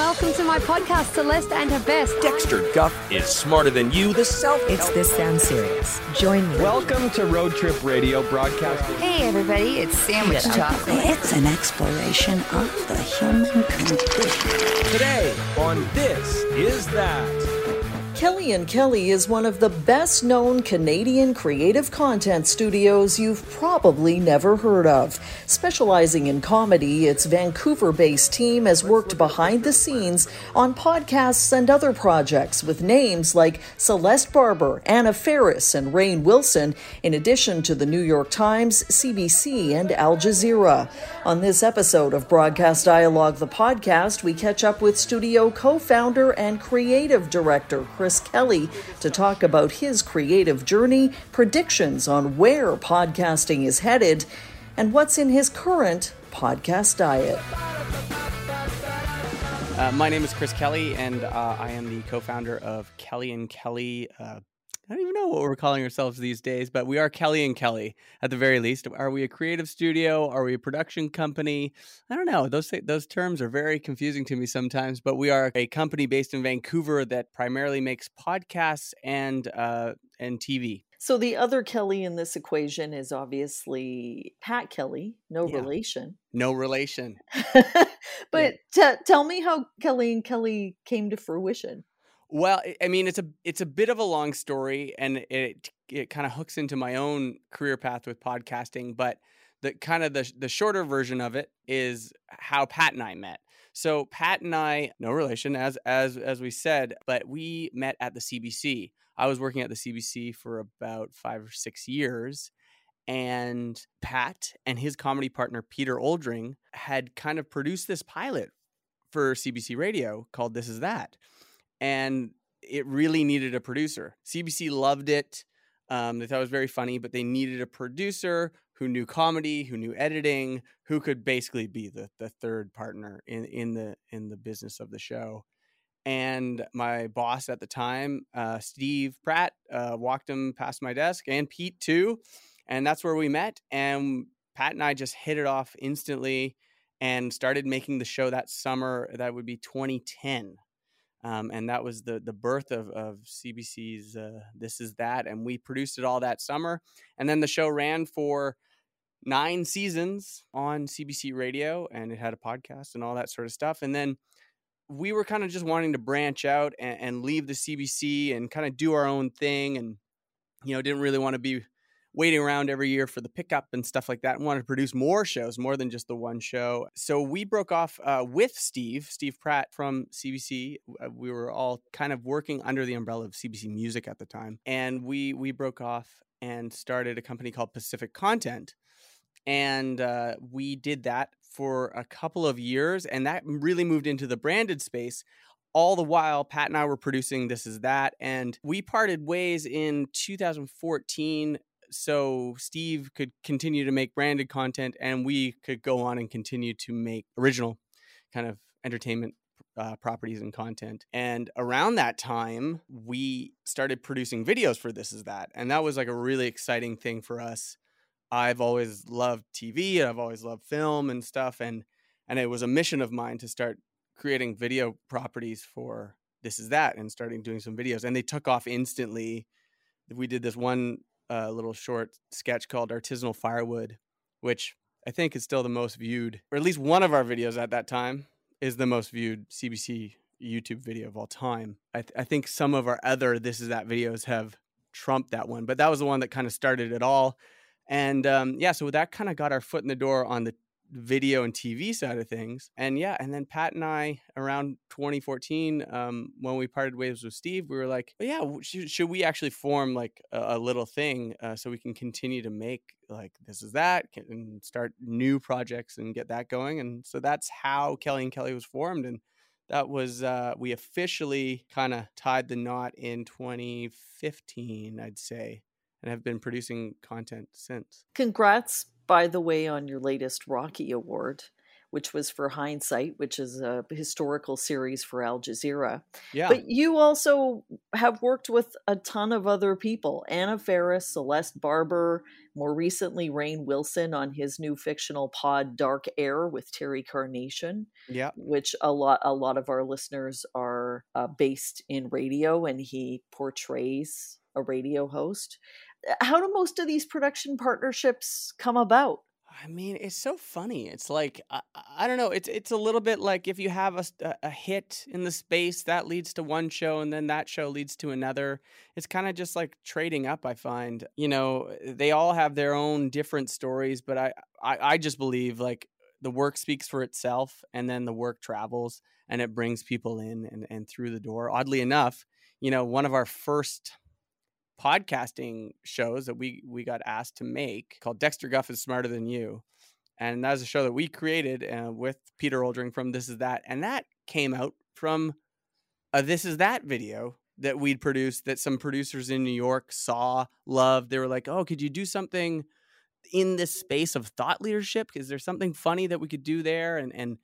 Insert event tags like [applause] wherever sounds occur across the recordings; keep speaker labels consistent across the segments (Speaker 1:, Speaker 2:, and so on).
Speaker 1: welcome to my podcast, Celeste and her best.
Speaker 2: Dexter Guff is smarter than you, the self.
Speaker 3: It's This Sounds Serious. Join me.
Speaker 4: Welcome to Road Trip Radio, broadcasting.
Speaker 5: Hey, everybody, it's Sandwich Talk.
Speaker 6: It's an exploration of the human condition.
Speaker 2: Today on This Is That.
Speaker 7: Kelly and Kelly is one of the best known Canadian creative content studios you've probably never heard of. Specializing in comedy, its Vancouver based team has worked behind the scenes on podcasts and other projects with names like Celeste Barber, Anna Faris, and Rainn Wilson, in addition to the New York Times, CBC, and Al Jazeera. On this episode of Broadcast Dialogue, the podcast, we catch up with studio co founder and creative director Chris Kelly to talk about his creative journey, predictions on where podcasting is headed, and what's in his current podcast diet.
Speaker 8: Uh, my name is Chris Kelly, and uh, I am the co-founder of Kelly and Kelly. Uh, I don't even know what we're calling ourselves these days, but we are Kelly and Kelly at the very least. Are we a creative studio? Are we a production company? I don't know. Those those terms are very confusing to me sometimes. But we are a company based in Vancouver that primarily makes podcasts and uh, and TV.
Speaker 7: So the other Kelly in this equation is obviously Pat Kelly, no
Speaker 8: Yeah.
Speaker 7: relation.
Speaker 8: No relation. [laughs]
Speaker 7: but t- tell me how Kelly and Kelly came to fruition.
Speaker 8: Well, I- mean, it's a it's a bit of a long story, and it it kind of hooks into my own career path with podcasting. But the kind of the the shorter version of it is how Pat and I met. So Pat and I, no relation, as as as we said, but we met at the CBC. I was working at the CBC for about five or six years, and Pat and his comedy partner Peter Oldring had kind of produced this pilot for CBC Radio called "This Is That." And it really needed a producer. CBC loved it. Um, they thought it was very funny, but they needed a producer who knew comedy, who knew editing, who could basically be the the third partner in in the in the business of the show. And my boss at the time, uh, Steve Pratt, uh, walked him past my desk, and Pete too, and that's where we met. And Pat and I just hit it off instantly, and started making the show that summer. That would be 2010 um, and that was the the birth of of CBC's uh, This Is That, and we produced it all that summer, and then the show ran for nine seasons on CBC Radio, and it had a podcast and all that sort of stuff, and then we were kind of just wanting to branch out and, and leave the CBC and kind of do our own thing, and you know didn't really want to be waiting around every year for the pickup and stuff like that and wanted to produce more shows more than just the one show. So we broke off uh, with steve steve pratt from cbc Uh, we were all kind of working under the umbrella of cbc music at the time and we we broke off and started a company called pacific content and uh, we did that for a couple of years and that really moved into the branded space. All the while pat and i were producing this is that and we parted ways in 2014 so Steve could continue to make branded content and we could go on and continue to make original kind of entertainment uh, properties and content. And around that time, we started producing videos for This Is That. And that was like a really exciting thing for us. I've always loved TV and I've always loved film and stuff. And, and it was a mission of mine to start creating video properties for This Is That and starting doing some videos. And they took off instantly. We did this one a little short sketch called Artisanal Firewood, which I think is still the most viewed, or at least one of our videos at that time is the most viewed CBC YouTube video of all time. I, th- I think some of our other This Is That videos have trumped that one, but that was the one that kind of started it all. And um, yeah, so that kind of got our foot in the door on the video and TV side of things. And yeah, and then Pat and I around 2014, um, when we parted ways with Steve, we were like, "Oh, yeah, should, should we actually form like a, a little thing uh, so we can continue to make like this is that and start new projects and get that going. And so that's how Kelly and Kelly was formed. And that was uh, we officially kind of tied the knot in 2015, I'd say, and have been producing content since.
Speaker 7: Congrats, by the way, on your latest Rockie Award, which was for Hindsight, which is a historical series for Al Jazeera.
Speaker 8: Yeah.
Speaker 7: But you also have worked with a ton of other people Anna Faris, Celeste Barber, More recently, Rainn Wilson on his new fictional pod Dark Air with Terry Carnation,
Speaker 8: Yeah.
Speaker 7: which a lot a lot of our listeners are uh, based in radio, and he portrays a radio host. How do most of these production partnerships come about?
Speaker 8: I mean, it's so funny. It's like I, I don't know. It's it's a little bit like if you have a hit in the space that leads to one show, and then that show leads to another. It's kind of just like trading up. I find you know eh, they all have their own different stories, but I, I I just believe like the work speaks for itself, and then the work travels, and it brings people in and and through the door. Oddly enough, you know, one of our first podcasting shows that we we got asked to make called Dexter Guff is Smarter Than You. And that was a show that we created uh, with Peter Oldring from This Is That. And that came out from a This Is That video that we'd produced that some producers in New York saw, loved. They were like, oh, could you do something in this space of thought leadership? Is there something funny that we could do there? And, and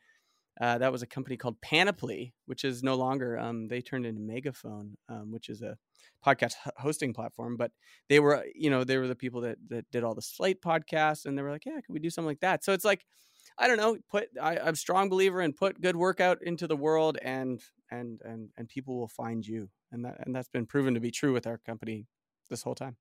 Speaker 8: uh, that was a company called Panoply, which is no longer, um, they turned into Megaphone, um, which is a podcast hosting platform. But they were, uh, you know, they were the people that, that did all the Slate podcasts. And they were like, yeah, could we do something like that? So it's like, I don't know, put, I, I'm a strong believer in put good work out into the world and, and, and, and people will find you. And that, and that's been proven to be true with our company this whole time.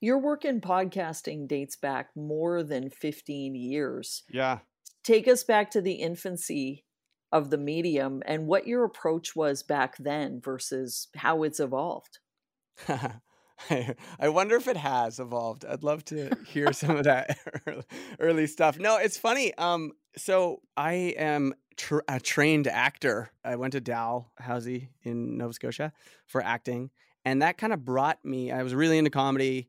Speaker 7: Your work in podcasting dates back more than 15 years.
Speaker 8: Yeah.
Speaker 7: Take us back to the infancy of the medium and what your approach was back then versus how it's evolved. [laughs]
Speaker 8: I wonder if it has evolved. I'd love to hear some of that [laughs] early- stuff. No, it's funny. Um, so I am tr- a trained actor. I went to Dalhousie in Nova Scotia for acting, and that kind of brought me. I was really into comedy,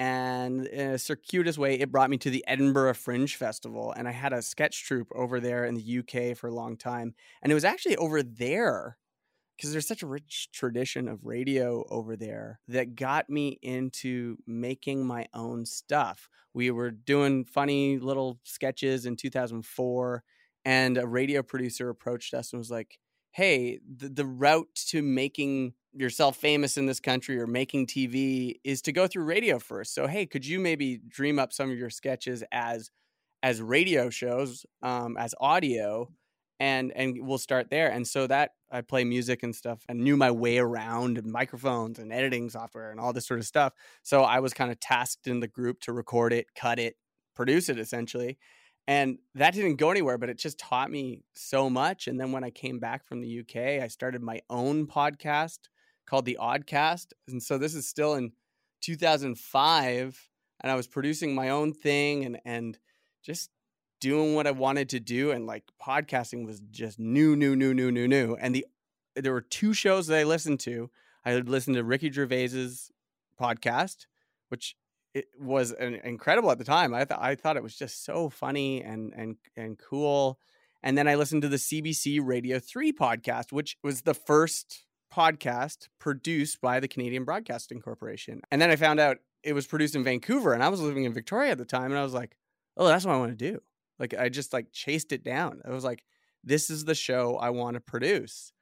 Speaker 8: and in a circuitous way, it brought me to the Edinburgh Fringe Festival, and I had a sketch troupe over there in the UK for a long time, and it was actually over there because there's such a rich tradition of radio over there that got me into making my own stuff. We were doing funny little sketches in 2004, and a radio producer approached us and was like, Hey, the, the route to making yourself famous in this country or making TV is to go through radio first. So, hey, could you maybe dream up some of your sketches as as radio shows, um, as audio, and and we'll start there. And so that I play music and stuff and knew my way around microphones and editing software and all this sort of stuff. So I was kind of tasked in the group to record it, cut it, produce it essentially. And that didn't go anywhere, but it just taught me so much. And then when I came back from the UK, I started my own podcast called The Oddcast. And so this is still in 2005 and I was producing my own thing and and just doing what I wanted to do and like podcasting was just new new new new new new and the there were two shows that I listened to. I listened to Ricky Gervais's podcast, which it was an, incredible at the time. I thought I thought it was just so funny and and and cool. And then I listened to the CBC Radio 3 podcast, which was the first podcast produced by the Canadian Broadcasting Corporation. And then I found out it was produced in Vancouver and I was living in Victoria at the time and I was like, "Oh, that's what I want to do." Like I just like chased it down. I was like, "This is the show I want to produce."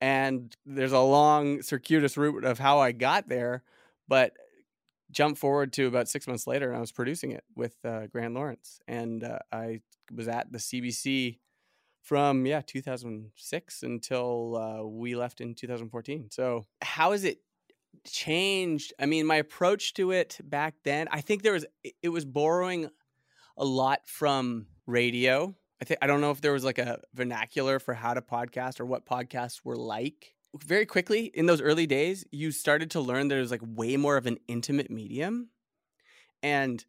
Speaker 8: And there's a long circuitous route of how I got there, but jump forward to about six months later and I was producing it with uh, Grant Lawrence. And uh, I was at the CBC from, yeah, 2006 until uh, we left in 2014. So, how has it changed? I mean, my approach to it back then, I think there was, it was borrowing a lot from radio. I think I don't know if there was like a vernacular for how to podcast or what podcasts were like. Very quickly in those early days, you started to learn that it was like way more of an intimate medium, and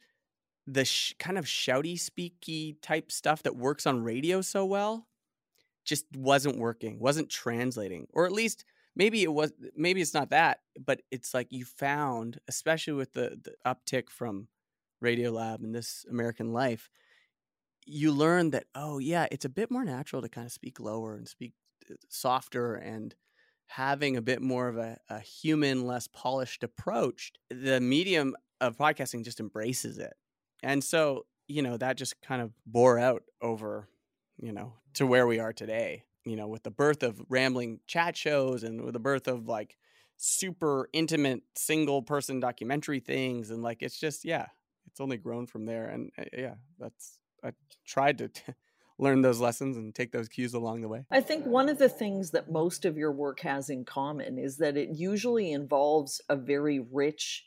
Speaker 8: the sh- kind of shouty, speaky type stuff that works on radio so well just wasn't working, wasn't translating, or at least maybe it was. Maybe it's not that, but it's like you found, especially with the, the uptick from Radiolab and this American Life, you learn that oh yeah, it's a bit more natural to kind of speak lower and speak uh, softer and having a bit more of a, a human, less polished approach. The medium of podcasting just embraces it, and so you know that just kind of bore out over you know to where we are today. You know, with the birth of rambling chat shows and with the birth of like super intimate single person documentary things and like it's just yeah it's only grown from there. And uh, yeah, that's I tried to. T- [laughs] learn those lessons and take those cues along the way.
Speaker 7: I think one of the things that most of your work has in common is that it usually involves a very rich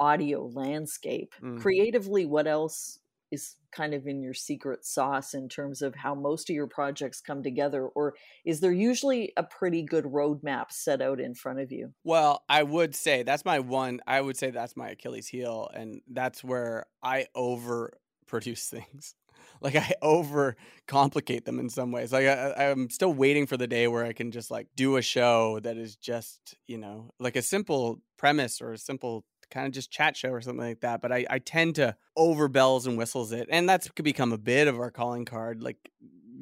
Speaker 7: audio landscape.
Speaker 8: Mm.
Speaker 7: Creatively, what else is kind of in your secret sauce in terms of how most of your projects come together? Or is there usually a pretty good roadmap set out in front of you?
Speaker 8: Well, I would say that's my one, I would say that's my Achilles heel. And that's where I over produce [laughs] things like I [laughs] over complicate them in some ways. Like I, I'm still waiting for the day where I can just like do a show that is just you know like a simple premise or a simple kind of just chat show or something like that. But I, I tend to over bells and whistles it, and that's could become a bit of our calling card, like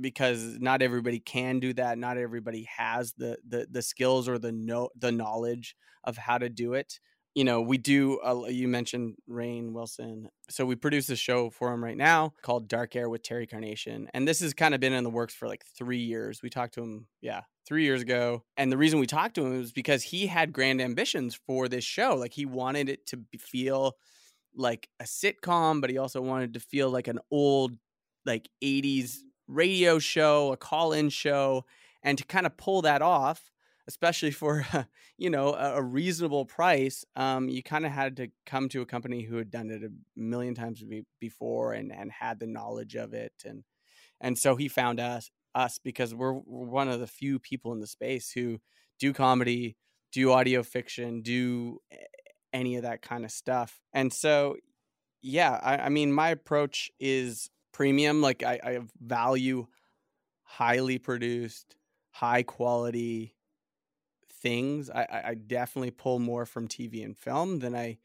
Speaker 8: because not everybody can do that. Not everybody has the the the skills or the know the knowledge of how to do it you know, we do. Uh, you mentioned Rainn Wilson, so we produce a show for him right now called Dark Air with Terry Carnation, and this has kind of been in the works for like three years. We talked to him, yeah, three years ago, and the reason we talked to him was because he had grand ambitions for this show. Like he wanted it to feel like a sitcom, but he also wanted to feel like an old, like '80s radio show, a call-in show, and to kind of pull that off especially for [laughs] you know a, reasonable price um, you kind of had to come to a company who had done it a million times before and and had the knowledge of it and and so he found us us because we're, we're one of the few people in the space who do comedy do audio fiction do any of that kind of stuff and so yeah i, I mean my approach is premium like I, I value highly produced high quality things. I, I definitely pull more from TV and film than I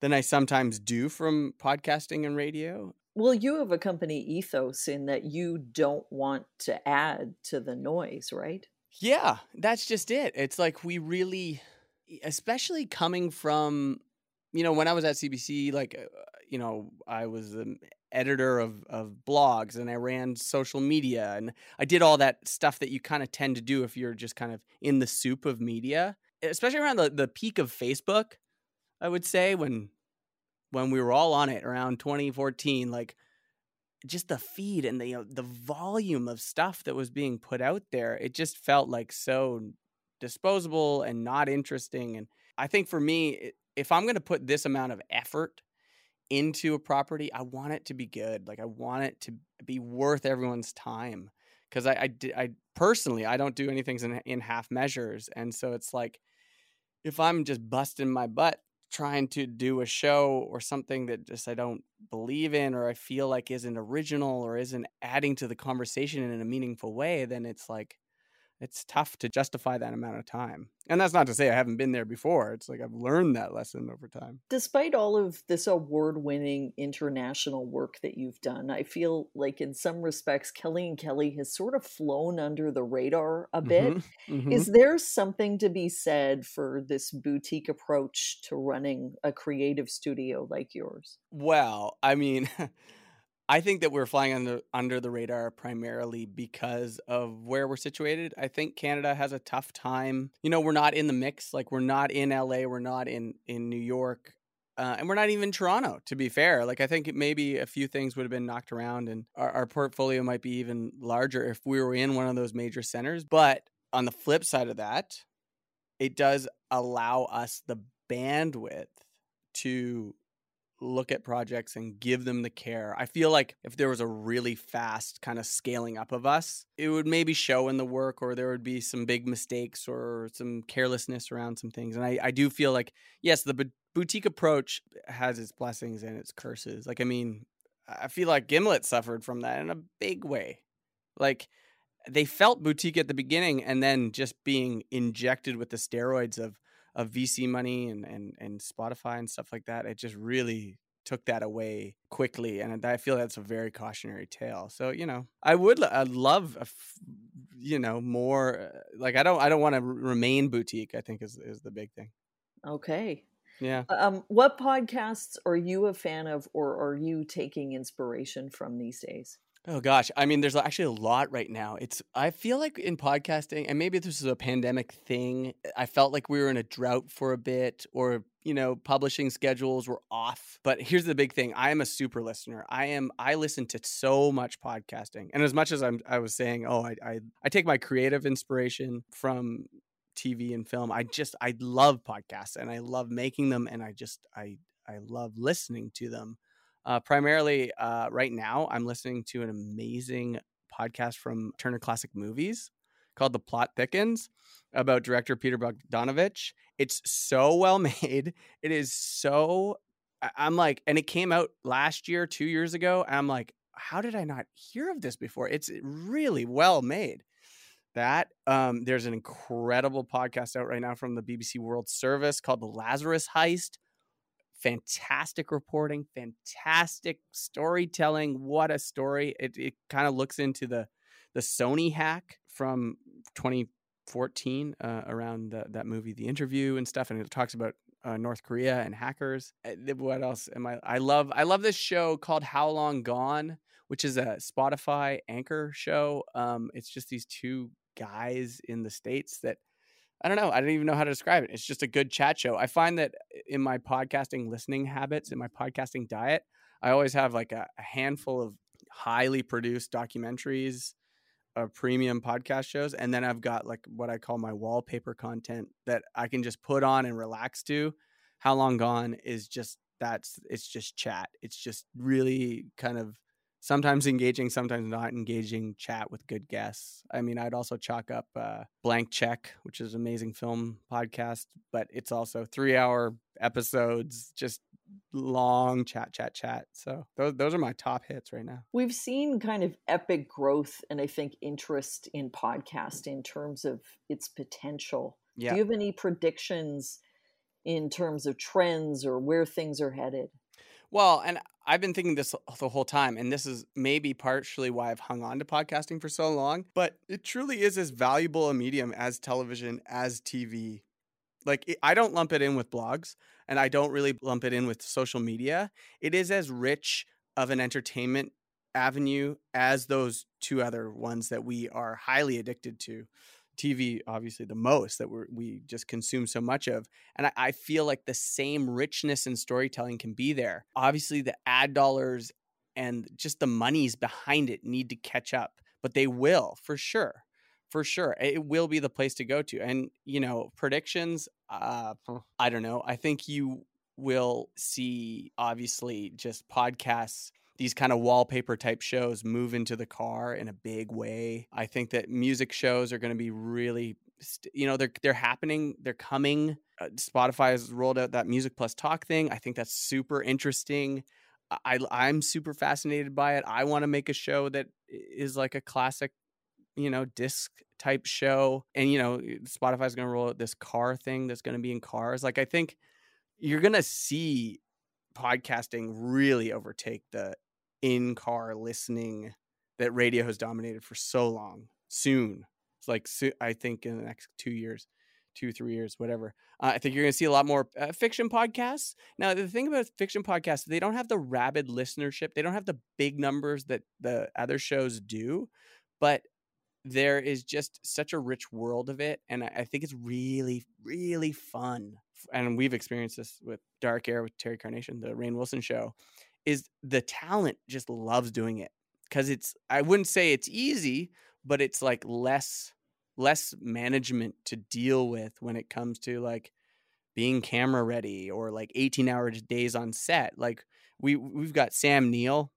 Speaker 8: than I sometimes do from podcasting and radio.
Speaker 7: Well, you have a company ethos in that you don't want to add to the noise, right?
Speaker 8: Yeah, that's just it. It's like we really, especially coming from, you know, when I was at CBC, like, uh, you know, I was the editor of, of blogs and I ran social media and I did all that stuff that you kind of tend to do if you're just kind of in the soup of media, especially around the, the peak of Facebook, I would say when when we were all on it around 2014, like just the feed and the you know, the volume of stuff that was being put out there, it just felt like so disposable and not interesting. And I think for me, if I'm going to put this amount of effort into a property, I want it to be good. Like I want it to be worth everyone's time. Because I, I, I personally, I don't do anything in, in half measures, and so it's like, if I'm just busting my butt trying to do a show or something that just I don't believe in or I feel like isn't original or isn't adding to the conversation in a meaningful way, then it's like it's tough to justify that amount of time. And that's not to say I haven't been there before. It's like I've learned that lesson over time.
Speaker 7: Despite all of this award winning international work that you've done, I feel like in some respects, Kelly and Kelly has sort of flown under the radar a bit. Mm-hmm. Mm-hmm. Is there something to be said for this boutique approach to running a creative studio like yours?
Speaker 8: Well, I mean, [laughs] I think that we're flying under under the radar primarily because of where we're situated. I think Canada has a tough time. You know, we're not in the mix. Like we're not in LA, we're not in in New York, uh, and we're not even Toronto. To be fair, like I think maybe a few things would have been knocked around, and our, our portfolio might be even larger if we were in one of those major centers. But on the flip side of that, it does allow us the bandwidth to look at projects and give them the care. I feel like if there was a really fast kind of scaling up of us, it would maybe show in the work or there would be some big mistakes or some carelessness around some things. And I, I do feel like, yes, the boutique approach has its blessings and its curses. Like, I mean, I feel like Gimlet suffered from that in a big way. Like, they felt boutique at the beginning and then just being injected with the steroids of of VC money and and and Spotify and stuff like that, it just really took that away quickly, and I feel that's a very cautionary tale. So you know, I would I'd love a, you know more uh, like I don't I don't want to remain boutique. I think is is the big thing.
Speaker 7: Okay.
Speaker 8: Yeah.
Speaker 7: Um, what podcasts are you a fan of, or are you taking inspiration from these days?
Speaker 8: Oh gosh, I mean, there's actually a lot right now. It's I feel like in podcasting, and maybe this is a pandemic thing. I felt like we were in a drought for a bit, or you know, publishing schedules were off. But here's the big thing. I am a super listener. I am I listen to so much podcasting. And as much as I'm I was saying, oh, I I, I take my creative inspiration from TV and film. I just I love podcasts and I love making them and I just I I love listening to them. Uh, primarily, uh, right now, I'm listening to an amazing podcast from Turner Classic Movies called The Plot Thickens about director Peter Bogdanovich. It's so well [laughs] made. It is so. I'm like, and it came out last year, two years ago. And I'm like, how did I not hear of this before? It's really well made. That um, there's an incredible podcast out right now from the BBC World Service called The Lazarus Heist fantastic reporting, fantastic storytelling. What a story! It it kind of looks into the the Sony hack from 2014 uh, around the, that movie, The Interview, and stuff, and it talks about uh, North Korea and hackers. Uh, what else am I? I love I love this show called How Long Gone, which is a Spotify anchor show. Um, it's just these two guys in the states that I don't know. I don't even know how to describe it. It's just a good chat show. I find that eh, in my podcasting listening habits, in my podcasting diet, I always have like a, a handful of highly produced documentaries, of premium podcast shows, and then I've got like what I call my wallpaper content that I can just put on and relax to. How long gone is just that's it's just chat. It's just really kind of sometimes engaging, sometimes not engaging chat with good guests. I mean, I'd also chalk up uh, Blank Check, which is an amazing film podcast, but it's also three hour episodes, just long chat, chat, chat. So those, those are my top hits right now.
Speaker 7: We've seen kind of epic growth and I think interest in podcast in terms of its potential. Yeah. Do you have any predictions in terms of trends or where things are headed?
Speaker 8: Well, and I've been thinking this the whole time, and this is maybe partially why I've hung on to podcasting for so long, but it truly is as valuable a medium as television, as TV. Like, I don't lump it in with blogs, and I don't really lump it in with social media. It is as rich of an entertainment avenue as those two other ones that we are highly addicted to. TV, obviously, the most that we we just consume so much of. And I, I feel like the same richness in storytelling can be there. Obviously, the ad dollars and just the monies behind it need to catch up, but they will for sure. For sure. It will be the place to go to. And, you know, predictions, uh, I don't know. I think you will see, obviously, just podcasts these kind of wallpaper type shows move into the car in a big way. I think that music shows are going to be really you know they're they're happening they're coming. Uh, spotify has rolled out that music plus talk thing. I think that's super interesting. I i'm super fascinated by it. I want to make a show that is like a classic you know disc type show. And you know spotify's going to roll out this car thing that's going to be in cars. Like i think you're going to see podcasting really overtake the in car listening that radio has dominated for so long. Soon, it's like I think in the next two years, two three years, whatever. Uh, I think you're going to see a lot more uh, fiction podcasts. Now, the thing about fiction podcasts, they don't have the rabid listenership. They don't have the big numbers that the other shows do, but there is just such a rich world of it, and I think it's really, really fun. And we've experienced this with Dark Air with Terry Carnation, the Rainn Wilson show is the talent just loves doing it because it's I wouldn't say it's easy, but it's like less less management to deal with when it comes to like being camera ready or like 18 hour days on set. Like we we've got Sam Neill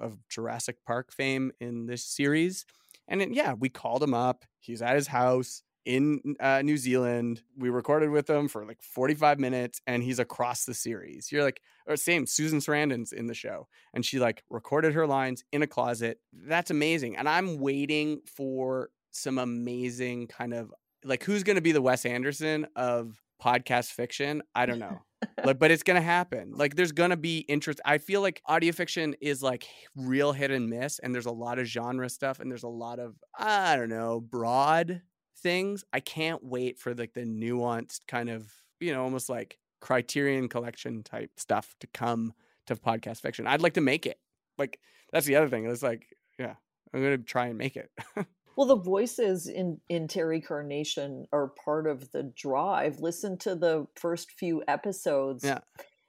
Speaker 8: of Jurassic Park fame in this series. And it, yeah, we called him up. He's at his house in uh, New Zealand. We recorded with him for like 45 minutes and he's across the series. You're like, or same, Susan Sarandon's in the show and she like recorded her lines in a closet. That's amazing. And I'm waiting for some amazing kind of like who's going to be the Wes Anderson of podcast fiction? I don't know. [laughs] like but it's going to happen. Like there's going to be interest. I feel like audio fiction is like real hit and miss and there's a lot of genre stuff and there's a lot of I don't know, broad things. I can't wait for like the nuanced kind of, you know, almost like criterion collection type stuff to come to podcast fiction. I'd like to make it. Like that's the other thing. It's like, yeah, I'm gonna try and make it. [laughs]
Speaker 7: Well, the voices in in Terry Carnation are part of the drive. Listen to the first few episodes.
Speaker 8: Yeah.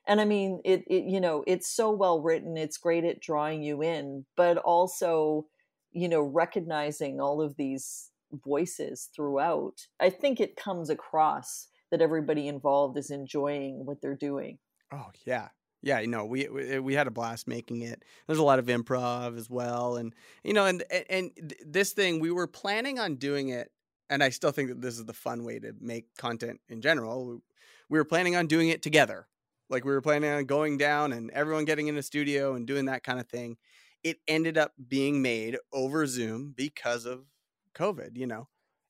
Speaker 7: And I mean, it, it you know, it's so well written. It's great at drawing you in, but also, you know, recognizing all of these voices throughout. I think it comes across that everybody involved is enjoying what they're doing.
Speaker 8: Oh yeah, yeah. You know, we we, eh, we had a blast making it. There's a lot of improv as well, and you know, and and, this thing we were planning on doing it, and I still think that this is the fun way to make content in general. We, we were planning on doing it together, like we were planning on going down and everyone getting in a studio and doing that kind of thing. It ended up being made over Zoom because of COVID. You know,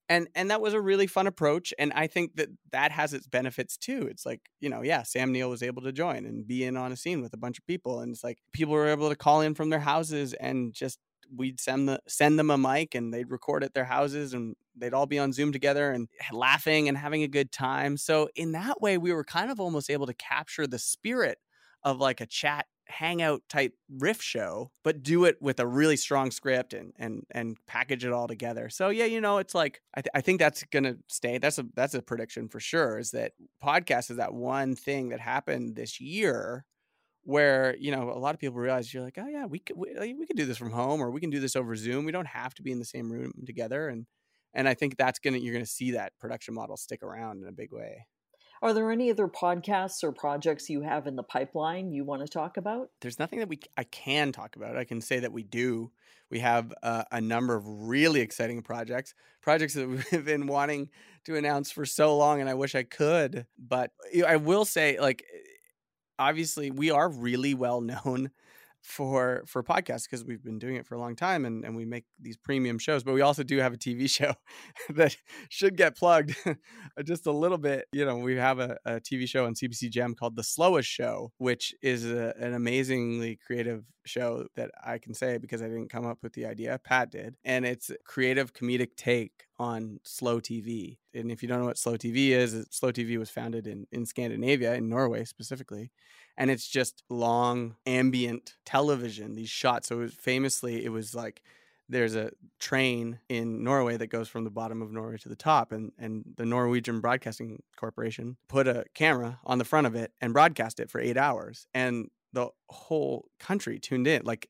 Speaker 8: and and that was a really fun approach and i think that that has its benefits too it's like you know yeah sam neill was able to join and be in on a scene with a bunch of people and it's like people were able to call in from their houses and just we'd send the send them a mic and they'd record at their houses and they'd all be on zoom together and laughing and having a good time so in that way we were kind of almost able to capture the spirit of like a chat hangout type riff show, but do it with a really strong script and and and package it all together. So yeah, you know, it's like I, th- I think that's gonna stay. That's a that's a prediction for sure. Is that podcast is that one thing that happened this year where you know a lot of people realize you're like, oh yeah, we could we, we could do this from home or we can do this over Zoom. We don't have to be in the same room together and. And I think that's gonna you're gonna see that production model stick around in a big way.
Speaker 7: Are there any other podcasts or projects you have in the pipeline you want to talk about?
Speaker 8: There's nothing that we I can talk about. I can say that we do. We have uh, a number of really exciting projects, projects that [laughs] we've been wanting to announce for so long, and I wish I could. But I will say, like, obviously, we are really well known for for podcasts because we've been doing it for a long time and, and we make these premium shows but we also do have a tv [laughs] show that should get plugged [laughs] just a little bit you know we have a, a, tv show on cbc gem called the slowest show which is a, an amazingly creative show that i can say because i didn't come up with the idea pat did and it's creative comedic take on slow tv and if you don't know what slow tv is slow tv was founded in, in scandinavia in norway specifically and it's just long ambient television these shots. So it famously it was like there's a train in Norway that goes from the bottom of Norway to the top and and the Norwegian Broadcasting Corporation put a camera on the front of it and broadcast it for 8 hours and the whole country tuned in. Like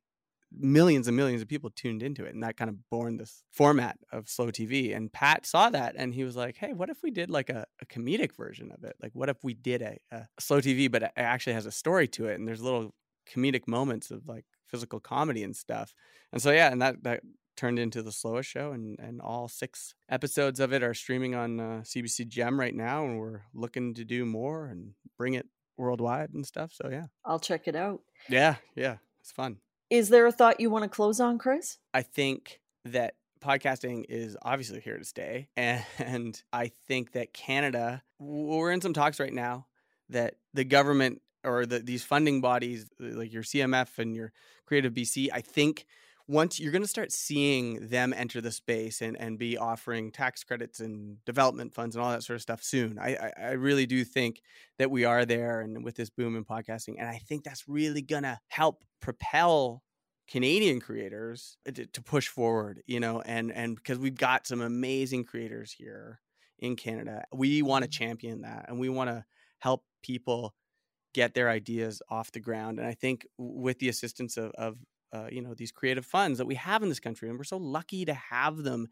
Speaker 8: millions and millions of people tuned into it and that kind of born this format of slow tv and pat saw that and he was like hey what if we did like a, a comedic version of it? Like what if we did a, a, slow tv but it actually has a story to it and there's little comedic moments of like physical comedy and stuff? And so yeah and that that turned into the slowest show and and all six episodes of it are streaming on uh, cbc gem right now and we're looking to do more and bring it worldwide and stuff so yeah.
Speaker 7: I'll check it out.
Speaker 8: Yeah yeah it's fun
Speaker 7: is there a thought you want to close on, Chris?
Speaker 8: I think that podcasting is obviously here to stay. [laughs] And I think that Canada, we're in some talks right now that the government or the, these funding bodies, like your CMF and your Creative BC, I think once you're going to start seeing them enter the space and, and be offering tax credits and development funds and all that sort of stuff soon. I, I, I really do think that we are there and with this boom in podcasting. And I think that's really going to help propel Canadian creators uh, to, to push forward, you know, and, and because we've got some amazing creators here in Canada, we want to mm-hmm. champion that and we want to help people get their ideas off the ground. And I think with the assistance of, of uh, you know these creative funds that we have in this country and we're so lucky to have them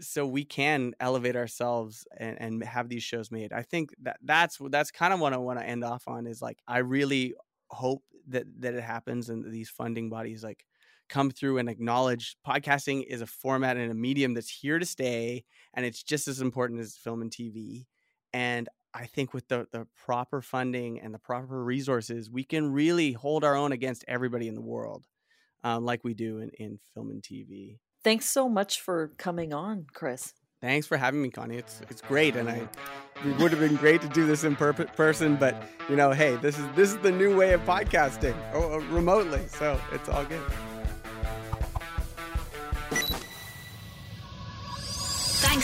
Speaker 8: so we can elevate ourselves and, and have these shows made i think that that's that's kind of what i want to end off on is like i really hope that that it happens and these funding bodies like come through and acknowledge podcasting is a format and a medium that's here to stay and it's just as important as film and tv and I think with the, the proper funding and the proper resources, we can really hold our own against everybody in the world um, like we do in, in film and TV.
Speaker 7: Thanks so much for coming on, Chris.
Speaker 8: Thanks for having me, Connie. It's it's great, and I it would have been great to do this in per- person, but you know, hey, this is this is the new way of podcasting oh, remotely, so it's all good.